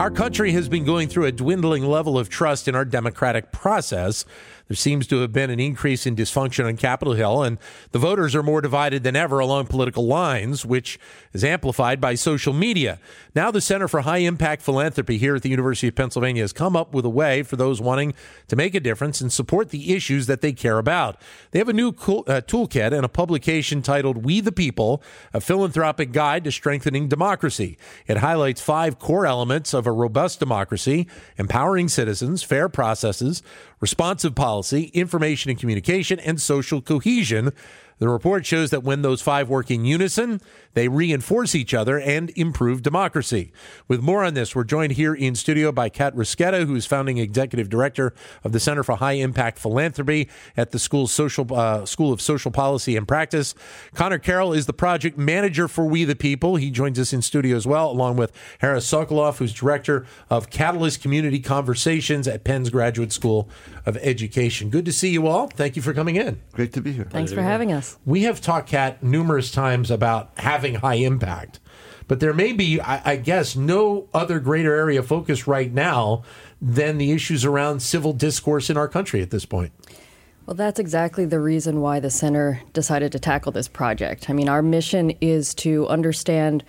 Our country has been going through a dwindling level of trust in our democratic process. There seems to have been an increase in dysfunction on Capitol Hill, and the voters are more divided than ever along political lines, which is amplified by social media. Now, the Center for High Impact Philanthropy here at the University of Pennsylvania has come up with a way for those wanting to make a difference and support the issues that they care about. They have a new cool, uh, toolkit and a publication titled We the People, a philanthropic guide to strengthening democracy. It highlights five core elements of a robust democracy empowering citizens, fair processes, responsive policy, information and communication, and social cohesion. The report shows that when those five work in unison, they reinforce each other and improve democracy. With more on this, we're joined here in studio by Kat Rosqueta, who is founding executive director of the Center for High Impact Philanthropy at the school's social uh, School of Social Policy and Practice. Connor Carroll is the project manager for We the People. He joins us in studio as well, along with Harris Sokoloff, who's director of Catalyst Community Conversations at Penn's Graduate School of Education. Good to see you all. Thank you for coming in. Great to be here. Thanks for having us. We have talked, Kat, numerous times about having high impact, but there may be, I, I guess, no other greater area of focus right now than the issues around civil discourse in our country at this point. Well, that's exactly the reason why the center decided to tackle this project. I mean, our mission is to understand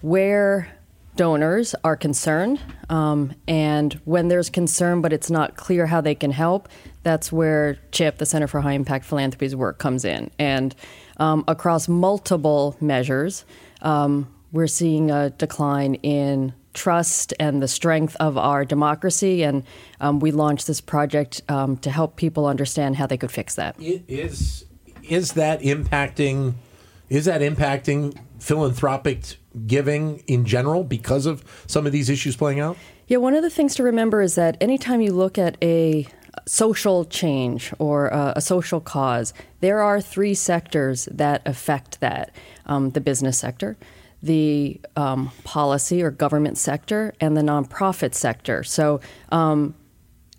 where donors are concerned, um, and when there's concern but it's not clear how they can help, that's where CHIP, the Center for High Impact Philanthropy's work, comes in. And um, across multiple measures, um, we're seeing a decline in trust and the strength of our democracy. And um, we launched this project um, to help people understand how they could fix that. Is is that impacting? Is that impacting philanthropic giving in general because of some of these issues playing out? Yeah, one of the things to remember is that anytime you look at a social change or a, a social cause, there are three sectors that affect that um, the business sector, the um, policy or government sector, and the nonprofit sector. So, um,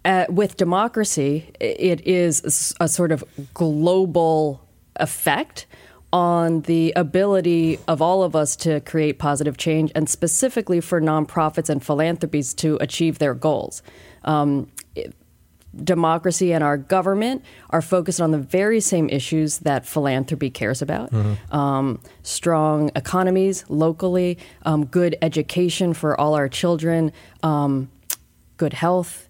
at, with democracy, it is a sort of global effect on the ability of all of us to create positive change, and specifically for nonprofits and philanthropies to achieve their goals. Um, democracy and our government are focused on the very same issues that philanthropy cares about mm-hmm. um, strong economies locally, um, good education for all our children, um, good health,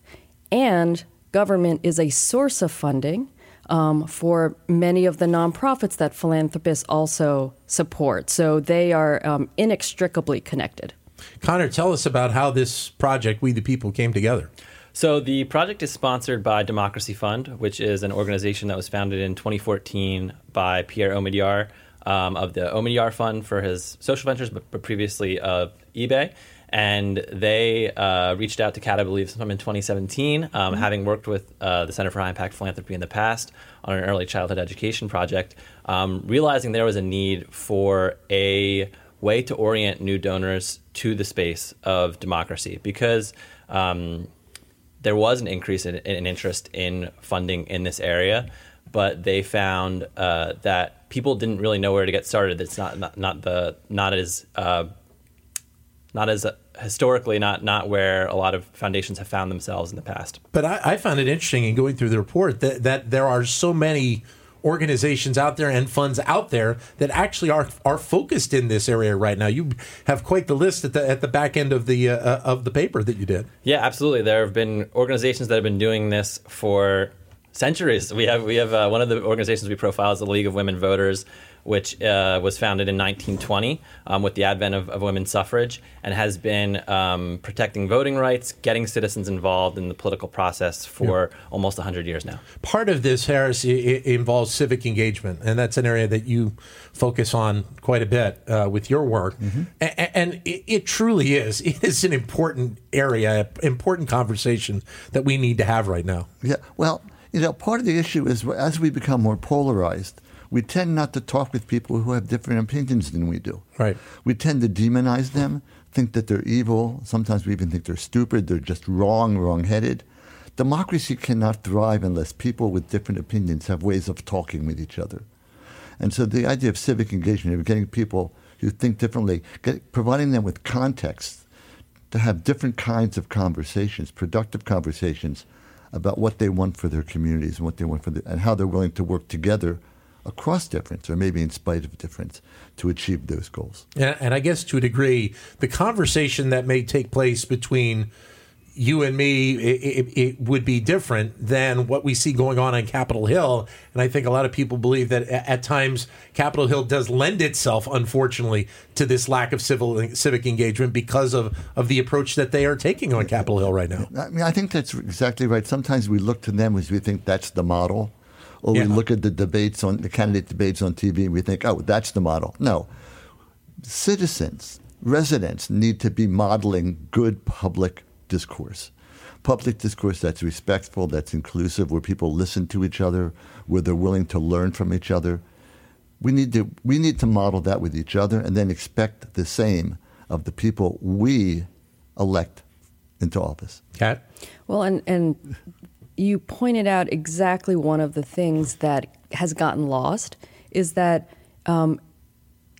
and government is a source of funding. Um, for many of the nonprofits that philanthropists also support. So they are um, inextricably connected. Connor, tell us about how this project, We the People, came together. So the project is sponsored by Democracy Fund, which is an organization that was founded in 2014 by Pierre Omidyar um, of the Omidyar Fund for his social ventures, but, but previously of eBay. And they uh, reached out to Kat, I believe, sometime in 2017, um, mm-hmm. having worked with uh, the Center for High Impact Philanthropy in the past on an early childhood education project, um, realizing there was a need for a way to orient new donors to the space of democracy because um, there was an increase in, in, interest in funding in this area, but they found uh, that people didn't really know where to get started. It's not not, not the not as uh, not as uh, historically not not where a lot of foundations have found themselves in the past. But I, I found it interesting in going through the report that that there are so many organizations out there and funds out there that actually are are focused in this area right now. You have quite the list at the at the back end of the uh, of the paper that you did. Yeah, absolutely. There have been organizations that have been doing this for centuries. We have we have uh, one of the organizations we profile is the League of Women Voters, which uh, was founded in 1920 um, with the advent of, of, women's suffrage and has been um, protecting voting rights, getting citizens involved in the political process for yeah. almost 100 years now. Part of this, Harris, involves civic engagement, and that's an area that you focus on quite a bit uh, with your work. Mm-hmm. And, and it, it, truly is. It is an important area, important conversation that we need to have right now. Yeah. Well, you know, part of the issue is as we become more polarized, we tend not to talk with people who have different opinions than we do. Right. We tend to demonize them, think that they're evil. Sometimes we even think they're stupid, they're just wrong, wrong headed. democracy cannot thrive unless people with different opinions have ways of talking with each other. And so the idea of civic engagement, of getting people who think differently, get, providing them with context to have different kinds of conversations, productive conversations about what they want for their communities and what they want for the, and how they're willing to work together across difference or maybe in spite of difference to achieve those goals. And, and I guess to a degree, the conversation that may take place between you and me, it, it, it, would be different than what we see going on on Capitol Hill. And I think a lot of people believe that at times Capitol Hill does lend itself, unfortunately, to this lack of civil civic engagement because of, of the approach that they are taking on Capitol Hill right now. I mean, I think that's exactly right. Sometimes we look to them as we think that's the model, or yeah. we look at the debates on the candidate debates on TV and we think, oh, that's the model. No, citizens, residents need to be modeling good public discourse. Public discourse that's respectful, that's inclusive, where people listen to each other, where they're willing to learn from each other. We need to we need to model that with each other and then expect the same of the people we elect into office. Kat? Well, and and you pointed out exactly one of the things that has gotten lost is that um,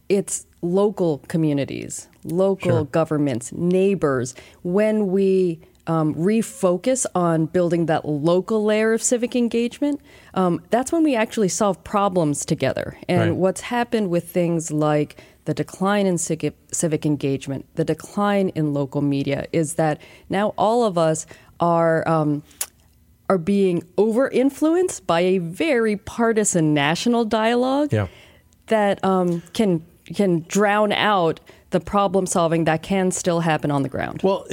it's local communities, local sure. governments, neighbors. When we um, refocus on building that local layer of civic engagement, um, that's when we actually solve problems together. And right. what's happened with things like the decline in civic, civic engagement, the decline in local media, is that now all of us are. Um, are being over influenced by a very partisan national dialogue yeah. that um, can can drown out the problem solving that can still happen on the ground. Well,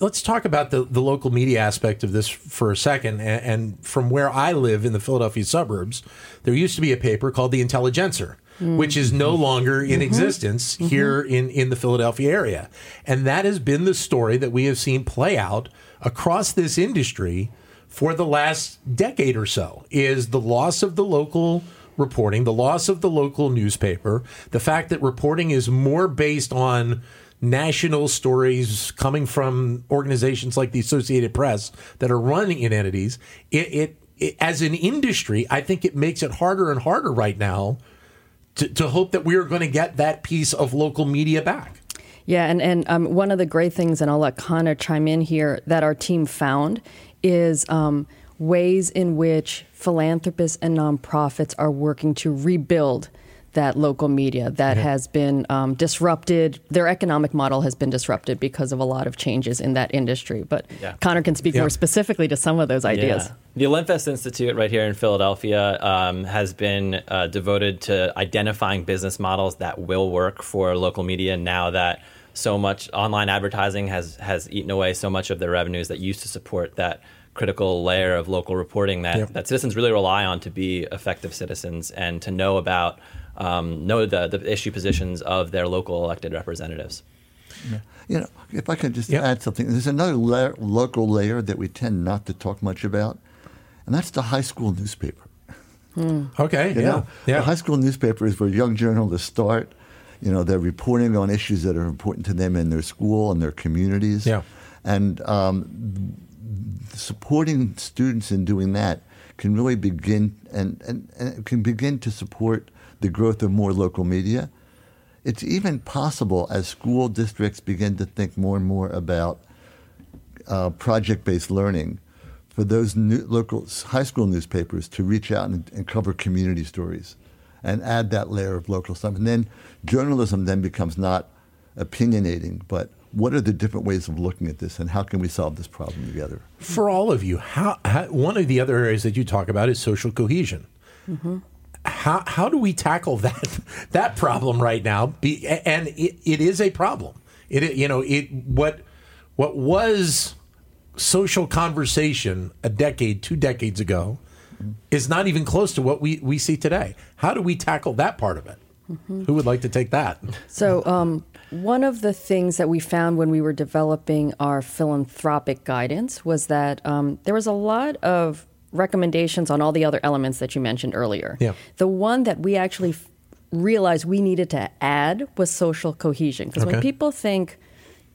let's talk about the, the local media aspect of this for a second. And, and, from where I live in the Philadelphia suburbs, there used to be a paper called the Intelligencer. Mm. Which is no longer in mm-hmm. existence mm-hmm. here in, in the Philadelphia area. And that has been the story that we have seen play out across this industry for the last decade or so is the loss of the local reporting, the loss of the local newspaper, the fact that reporting is more based on national stories coming from organizations like the Associated Press that are running in entities, it, it, it, as an industry, I think it makes it harder and harder right now to, to hope that we are going to get that piece of local media back. Yeah, and, and um, one of the great things, and I'll let Connor chime in here, that our team found is um, ways in which philanthropists and nonprofits are working to rebuild that local media that yeah. has been um, disrupted. Their economic model has been disrupted because of a lot of changes in that industry. But yeah. Connor can speak yeah. more specifically to some of those ideas. The Olympus Institute, right here in Philadelphia, um, has been uh, devoted to identifying business models that will work for local media now that so much online advertising has has eaten away so much of the revenues that used to support that critical layer of local reporting that, yep. that citizens really rely on to be effective citizens and to know about um, know the, the issue positions of their local elected representatives. Yeah. You know, if I could just yep. add something, there's another layer, local layer that we tend not to talk much about, and that's the high school newspaper. Hmm. Okay, you yeah, know, yeah. The high school newspaper is where young journalists start. You know, they're reporting on issues that are important to them in their school and their communities. Yeah. And um, supporting students in doing that can really begin and, and, and can begin to support the growth of more local media. It's even possible as school districts begin to think more and more about uh, project-based learning for those new, local high school newspapers to reach out and, and, cover community stories and add that layer of local stuff. And then journalism then becomes not opinionating, but what are the different ways of looking at this and how can we solve this problem together? For all of you, how, how one of the other areas that you talk about is social cohesion. Mm-hmm. How, how do we tackle that that problem right now? Be, and it, it is a problem. It you know it what what was social conversation a decade, two decades ago, mm-hmm. is not even close to what we, we see today. How do we tackle that part of it? Mm-hmm. Who would like to take that? So, um, one of the things that we found when we were developing our philanthropic guidance was that um, there was a lot of recommendations on all the other elements that you mentioned earlier. Yeah. The one that we actually f- realized we needed to add was social cohesion. Because okay. when people think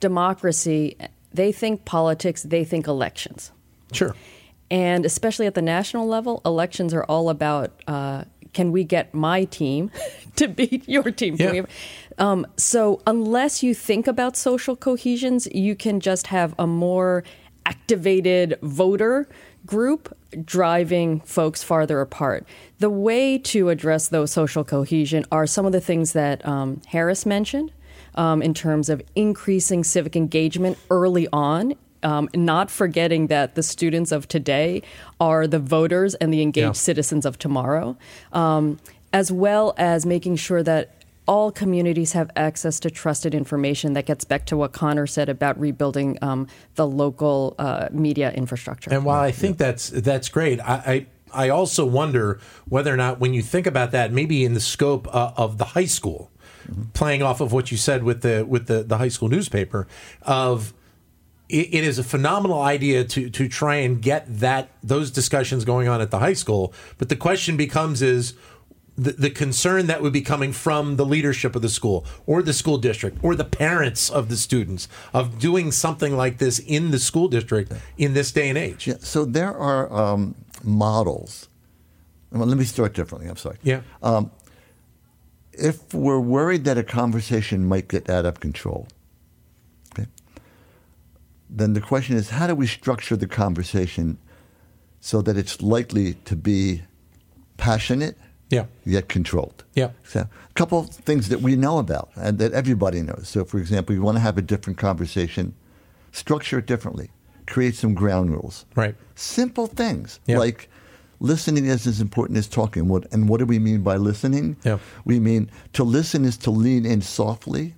democracy, they think politics, they think elections. Sure. And especially at the national level, elections are all about uh, can we get my team to beat your team? Yeah. Um, so unless you think about social cohesions, you can just have a more activated voter group driving folks farther apart. The way to address those social cohesion are some of the things that um, Harris mentioned um, in terms of increasing civic engagement early on. Um, not forgetting that the students of today are the voters and the engaged Yeah. citizens of tomorrow, um, as well as making sure that all communities have access to trusted information that gets back to what Connor said about rebuilding um, the local uh, media infrastructure. And while I think that's that's great, I, I I also wonder whether or not when you think about that, maybe in the scope uh, of the high school, playing off of what you said with the with the, the high school newspaper, of it, it is a phenomenal idea to to try and get that those discussions going on at the high school. But the question becomes is the, the concern that would be coming from the leadership of the school or the school district or the parents of the students of doing something like this in the school district in this day and age. Yeah, so there are um, models. Well, let me start differently. I'm sorry. Yeah. If we're worried that a conversation might get out of control, then the question is how do we structure the conversation so that it's likely to be passionate Yeah. yet controlled? Yeah. So, a couple of things that we know about and that everybody knows. So, for example, you want to have a different conversation, structure it differently, create some ground rules. Right. Simple things Yeah. like listening is as important as talking. What and what do we mean by listening? Yeah. We mean to listen is to lean in softly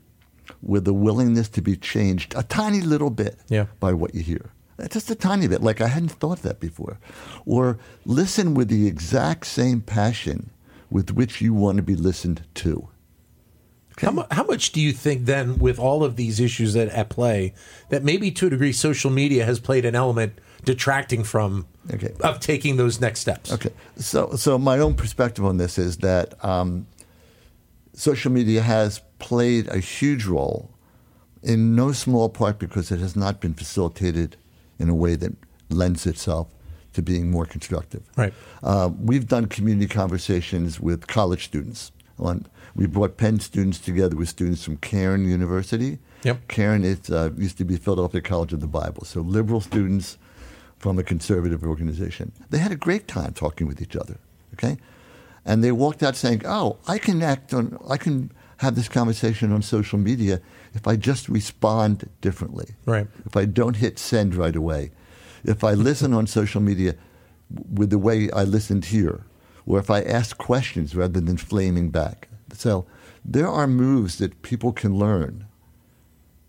with a willingness to be changed a tiny little bit Yeah. by what you hear. Just a tiny bit, like I hadn't thought that before. Or listen with the exact same passion with which you want to be listened to. How, mu- how much do you think then, with all of these issues at, at play, that maybe to a degree social media has played an element detracting from Okay. of taking those next steps? Okay, so so my own perspective on this is that um, social media has played a huge role, in no small part because it has not been facilitated in a way that lends itself to being more constructive. Right. Uh, we've done community conversations with college students. On, we brought Penn students together with students from Cairn University. Yep. Cairn is, uh, used to be Philadelphia College of the Bible. So liberal students from a conservative organization. They had a great time talking with each other. Okay, and they walked out saying, "Oh, I can act on, I can have this conversation on social media if I just respond differently. Right. If I don't hit send right away, if I listen on social media with the way I listened here, or if I ask questions rather than flaming back. So there are moves that people can learn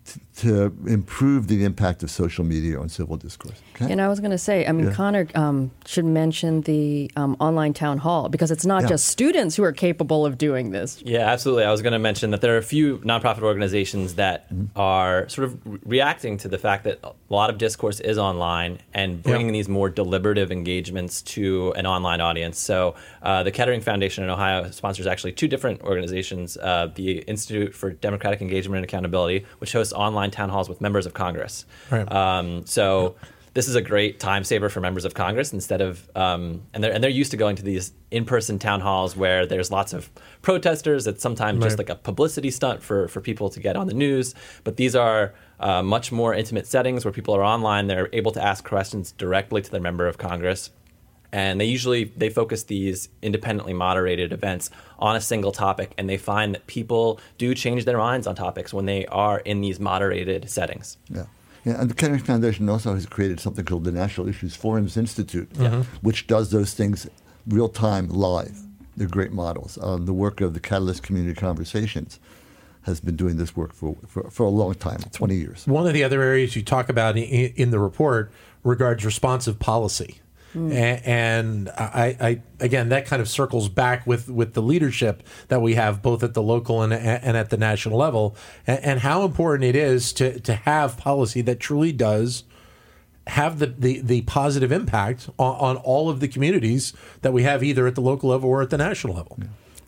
t- to improve the impact of social media on civil discourse. Okay? And I was going to say, I mean, Yeah. Connor um, should mention the um, online town hall because it's not Yeah. just students who are capable of doing this. Yeah, absolutely. I was going to mention that there are a few nonprofit organizations that are sort of re- reacting to the fact that a lot of discourse is online and bringing Yeah. these more deliberative engagements to an online audience. So, uh, the Kettering Foundation in Ohio sponsors actually two different organizations uh, the Institute for Democratic Engagement and Accountability, which hosts online town halls with members of Congress. Right. Um, so, this is a great time saver for members of Congress instead of um, and they're and they're used to going to these in-person town halls where there's lots of protesters. It's sometimes just like a publicity stunt for for people to get on the news. But these are uh, much more intimate settings where people are online. They're able to ask questions directly to their member of Congress. And they usually they focus these independently moderated events on a single topic, and they find that people do change their minds on topics when they are in these moderated settings. Yeah. Yeah, and the Kennedy Foundation also has created something called the National Issues Forums Institute, which does those things real time, live. They're great models. Um, the work of the Catalyst Community Conversations has been doing this work for, for, for a long time 20 years. One of the other areas you talk about in, in the report regards responsive policy. A- And I, I, again, that kind of circles back with, with the leadership that we have both at the local and, and at the national level, and, and how important it is to, to have policy that truly does have the, the, the positive impact on, on all of the communities that we have either at the local level or at the national level.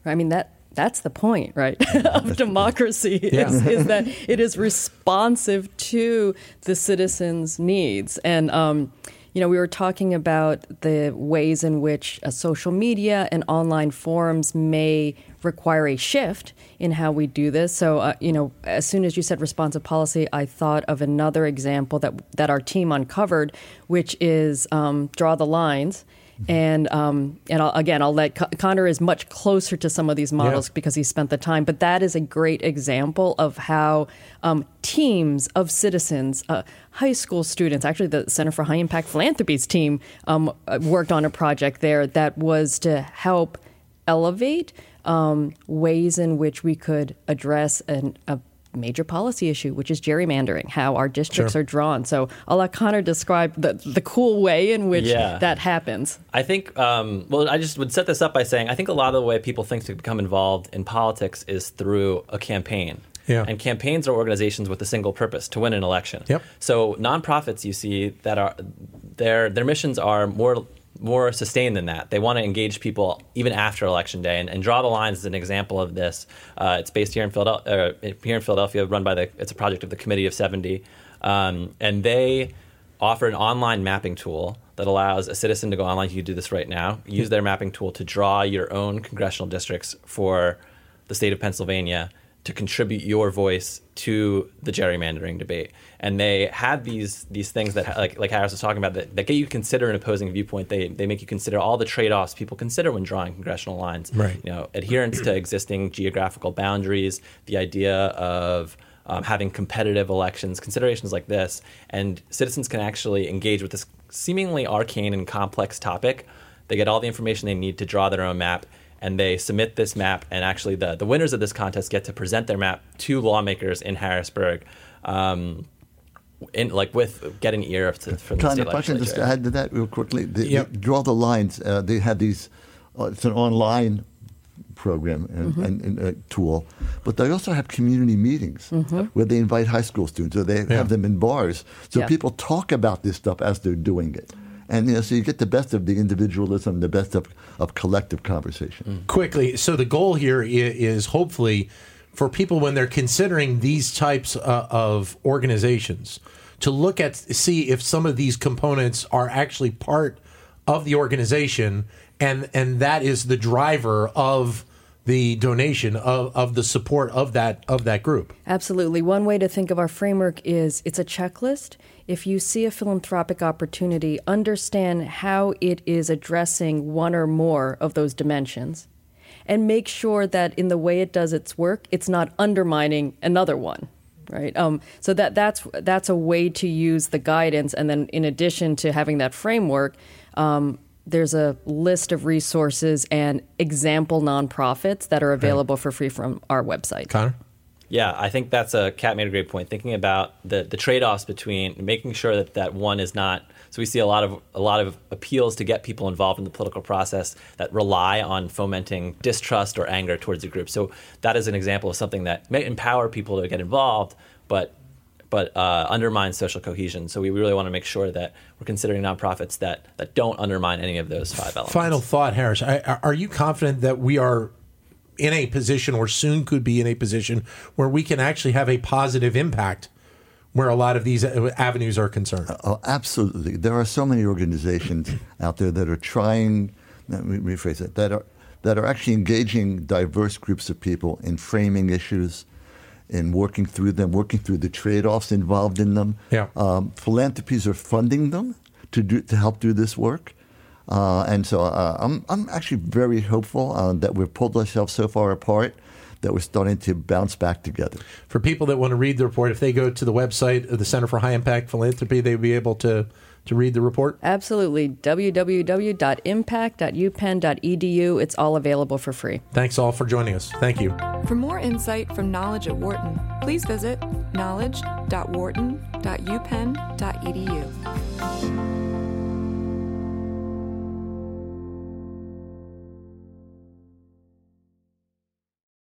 I mean that that's the point, right, of democracy Yeah. is, is that it is responsive to the citizens' needs. And um, you know, we were talking about the ways in which uh, social media and online forums may require a shift in how we do this. So, uh, you know, as soon as you said responsive policy, I thought of another example that that our team uncovered, which is um, draw the lines. And um, and I'll, again, I'll let Connor is much closer to some of these models Yeah. because he spent the time. But that is a great example of how um, teams of citizens, uh, high school students, actually the Center for High Impact Philanthropies team um, uh, worked on a project there that was to help elevate um, ways in which we could address an, a major policy issue, which is gerrymandering, how our districts Sure. are drawn. So I'll let Connor describe the, the cool way in which Yeah. that happens. I think, um, well, I just would set this up by saying I think a lot of the way people think to become involved in politics is through a campaign. Yeah. And campaigns are organizations with a single purpose to win an election. Yep. So nonprofits you see that are their their missions are more more sustained than that. They want to engage people even after election day, and, and draw the lines is an example of this. Uh, it's based here in Philadelphia, uh, here in Philadelphia, run by the. It's a project of the Committee of Seventy, um, and they offer an online mapping tool that allows a citizen to go online. You can do this right now. Use their mapping tool to draw your own congressional districts for the state of Pennsylvania to contribute your voice to the gerrymandering debate. And they have these these things that, like, like Harris was talking about, that, that get you to consider an opposing viewpoint. They, they make you consider all the trade offs people consider when drawing congressional lines. Right. You know, adherence to existing geographical boundaries, the idea of um, having competitive elections, considerations like this, and citizens can actually engage with this seemingly arcane and complex topic. They get all the information they need to draw their own map, and they submit this map. And actually, the, the winners of this contest get to present their map to lawmakers in Harrisburg. Um, in like with get an ear to, from the Con, state if I just legislature. add to that real quickly, the, Yep. the draw the lines. Uh, they have these. Uh, it's an online program and, and, and uh, tool, but they also have community meetings where they invite high school students, or they Yeah. have them in bars, so Yeah. people talk about this stuff as they're doing it, and you know, so you get the best of the individualism, the best of, of collective conversation. quickly. So the goal here is hopefully for people when they're considering these types uh, of organizations to look at see if some of these components are actually part of the organization and and that is the driver of the donation of, of the support of that of that group. Absolutely. One way to think of our framework is it's a checklist. If you see a philanthropic opportunity, understand how it is addressing one or more of those dimensions. And make sure that in the way it does its work, it's not undermining another one. Right. Um, so that that's that's a way to use the guidance, and then in addition to having that framework, um, there's a list of resources and example nonprofits that are available for free from our website. Connor? Yeah, I think that's a Kat made a great point. Thinking about the the trade offs between making sure that that one is not. So we see a lot of a lot of appeals to get people involved in the political process that rely on fomenting distrust or anger towards a group. So that is an example of something that may empower people to get involved, but but uh, undermines social cohesion. So we really want to make sure that we're considering nonprofits that that don't undermine any of those five elements. Final thought, Harris. I- Are you confident that we are in a position or soon could be in a position where we can actually have a positive impact where a lot of these avenues are concerned? Oh, absolutely. There are so many organizations out there that are trying. Let me rephrase it. That are that are actually engaging diverse groups of people in framing issues, in working through them, working through the trade-offs involved in them. Yeah. Um, philanthropies are funding them to do to help do this work. Uh, and so uh, I'm, I'm actually very hopeful uh, that we've pulled ourselves so far apart that we're starting to bounce back together. For people that want to read the report, if they go to the website of the Center for High Impact Philanthropy, they'll be able to, to read the report. Absolutely. www.impact.upenn.edu. It's all available for free. Thanks all for joining us. Thank you. For more insight from Knowledge at Wharton, please visit knowledge.wharton.upenn.edu.